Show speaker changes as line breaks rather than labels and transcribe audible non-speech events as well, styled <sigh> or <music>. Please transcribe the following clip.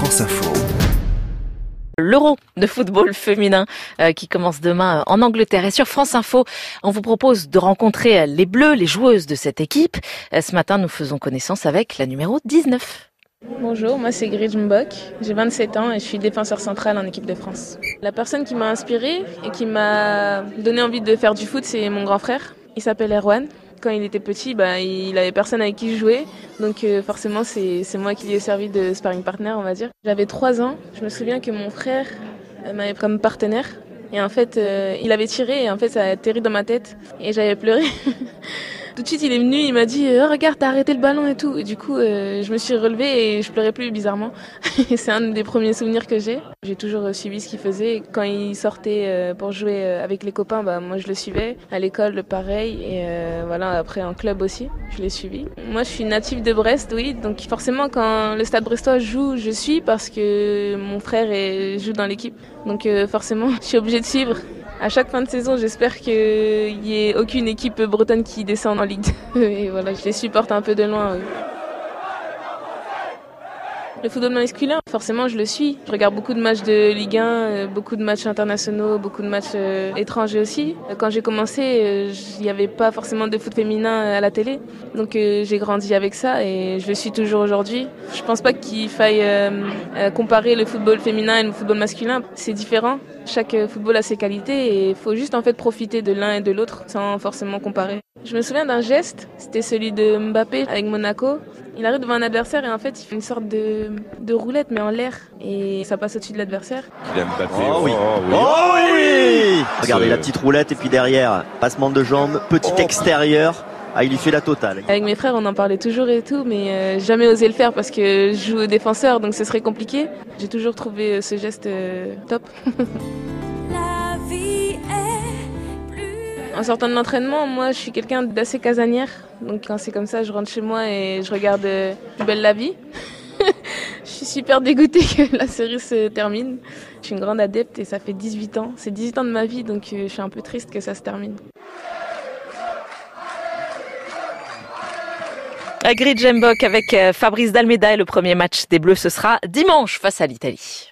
France Info.
L'Euro de football féminin euh, qui commence demain en Angleterre. Et sur France Info, on vous propose de rencontrer les Bleus, les joueuses de cette équipe. Euh, ce matin, nous faisons connaissance avec la numéro 19.
Bonjour, moi c'est Grid Mbok, j'ai 27 ans et je suis défenseur central en équipe de France. La personne qui m'a inspiré et qui m'a donné envie de faire du foot, c'est mon grand frère. Il s'appelle Erwan. Quand il était petit, bah, il avait personne avec qui jouer, donc euh, forcément c'est moi qui lui ai servi de sparring partner, on va dire. J'avais 3 ans, je me souviens que mon frère euh, m'avait comme partenaire et en fait euh, il avait tiré et en fait ça a atterri dans ma tête et j'avais pleuré. <laughs> Tout de suite, il est venu, il m'a dit oh, Regarde, t'as arrêté le ballon et tout. Et du coup, euh, je me suis relevée et je pleurais plus bizarrement. <laughs> c'est un des premiers souvenirs que j'ai. J'ai toujours euh, suivi ce qu'il faisait. Quand il sortait euh, pour jouer avec les copains, bah, moi je le suivais. À l'école, pareil. Et voilà, après en club aussi, je l'ai suivi. Moi, je suis native de Brest, oui. Donc forcément, quand le Stade Brestois joue, je suis parce que mon frère joue dans l'équipe. Donc forcément, <laughs> je suis obligée de suivre à chaque fin de saison, j'espère qu'il n'y ait aucune équipe bretonne qui descend en Ligue 2. <laughs> Et voilà, je les supporte un peu de loin. Le football masculin, forcément, je le suis. Je regarde beaucoup de matchs de Ligue 1, euh, beaucoup de matchs internationaux, beaucoup de matchs euh, étrangers aussi. Quand j'ai commencé, euh, il n'y avait pas forcément de foot féminin à la télé. Donc j'ai grandi avec ça et je le suis toujours aujourd'hui. Je pense pas qu'il faille comparer le football féminin et le football masculin. C'est différent. Chaque football a ses qualités et il faut juste en fait profiter de l'un et de l'autre sans forcément comparer. Je me souviens d'un geste, c'était celui de Mbappé avec Monaco. Il arrive devant un adversaire et en fait il fait une sorte de, de roulette mais en l'air et ça passe au-dessus de l'adversaire.
Mbappé. Oh oui. Oh oui. Oh oui Regardez la petite roulette et puis derrière, passement de jambes, petit oh. extérieur. Ah, il y fait la totale.
Avec mes frères, on en parlait toujours et tout, mais euh, jamais osé le faire parce que je joue au défenseur, donc ce serait compliqué. J'ai toujours trouvé euh, ce geste euh, top. <laughs> En sortant de l'entraînement, moi, je suis quelqu'un d'assez casanière. Donc quand c'est comme ça, je rentre chez moi et je regarde Plus belle la vie. <laughs> je suis super dégoûtée que la série se termine. Je suis une grande adepte et ça fait 18 ans. C'est 18 ans de ma vie, donc je suis un peu triste que ça se termine.
Agri Jembok avec euh, Fabrice Dalmeda et le premier match des Bleus, ce sera dimanche face à l'Italie.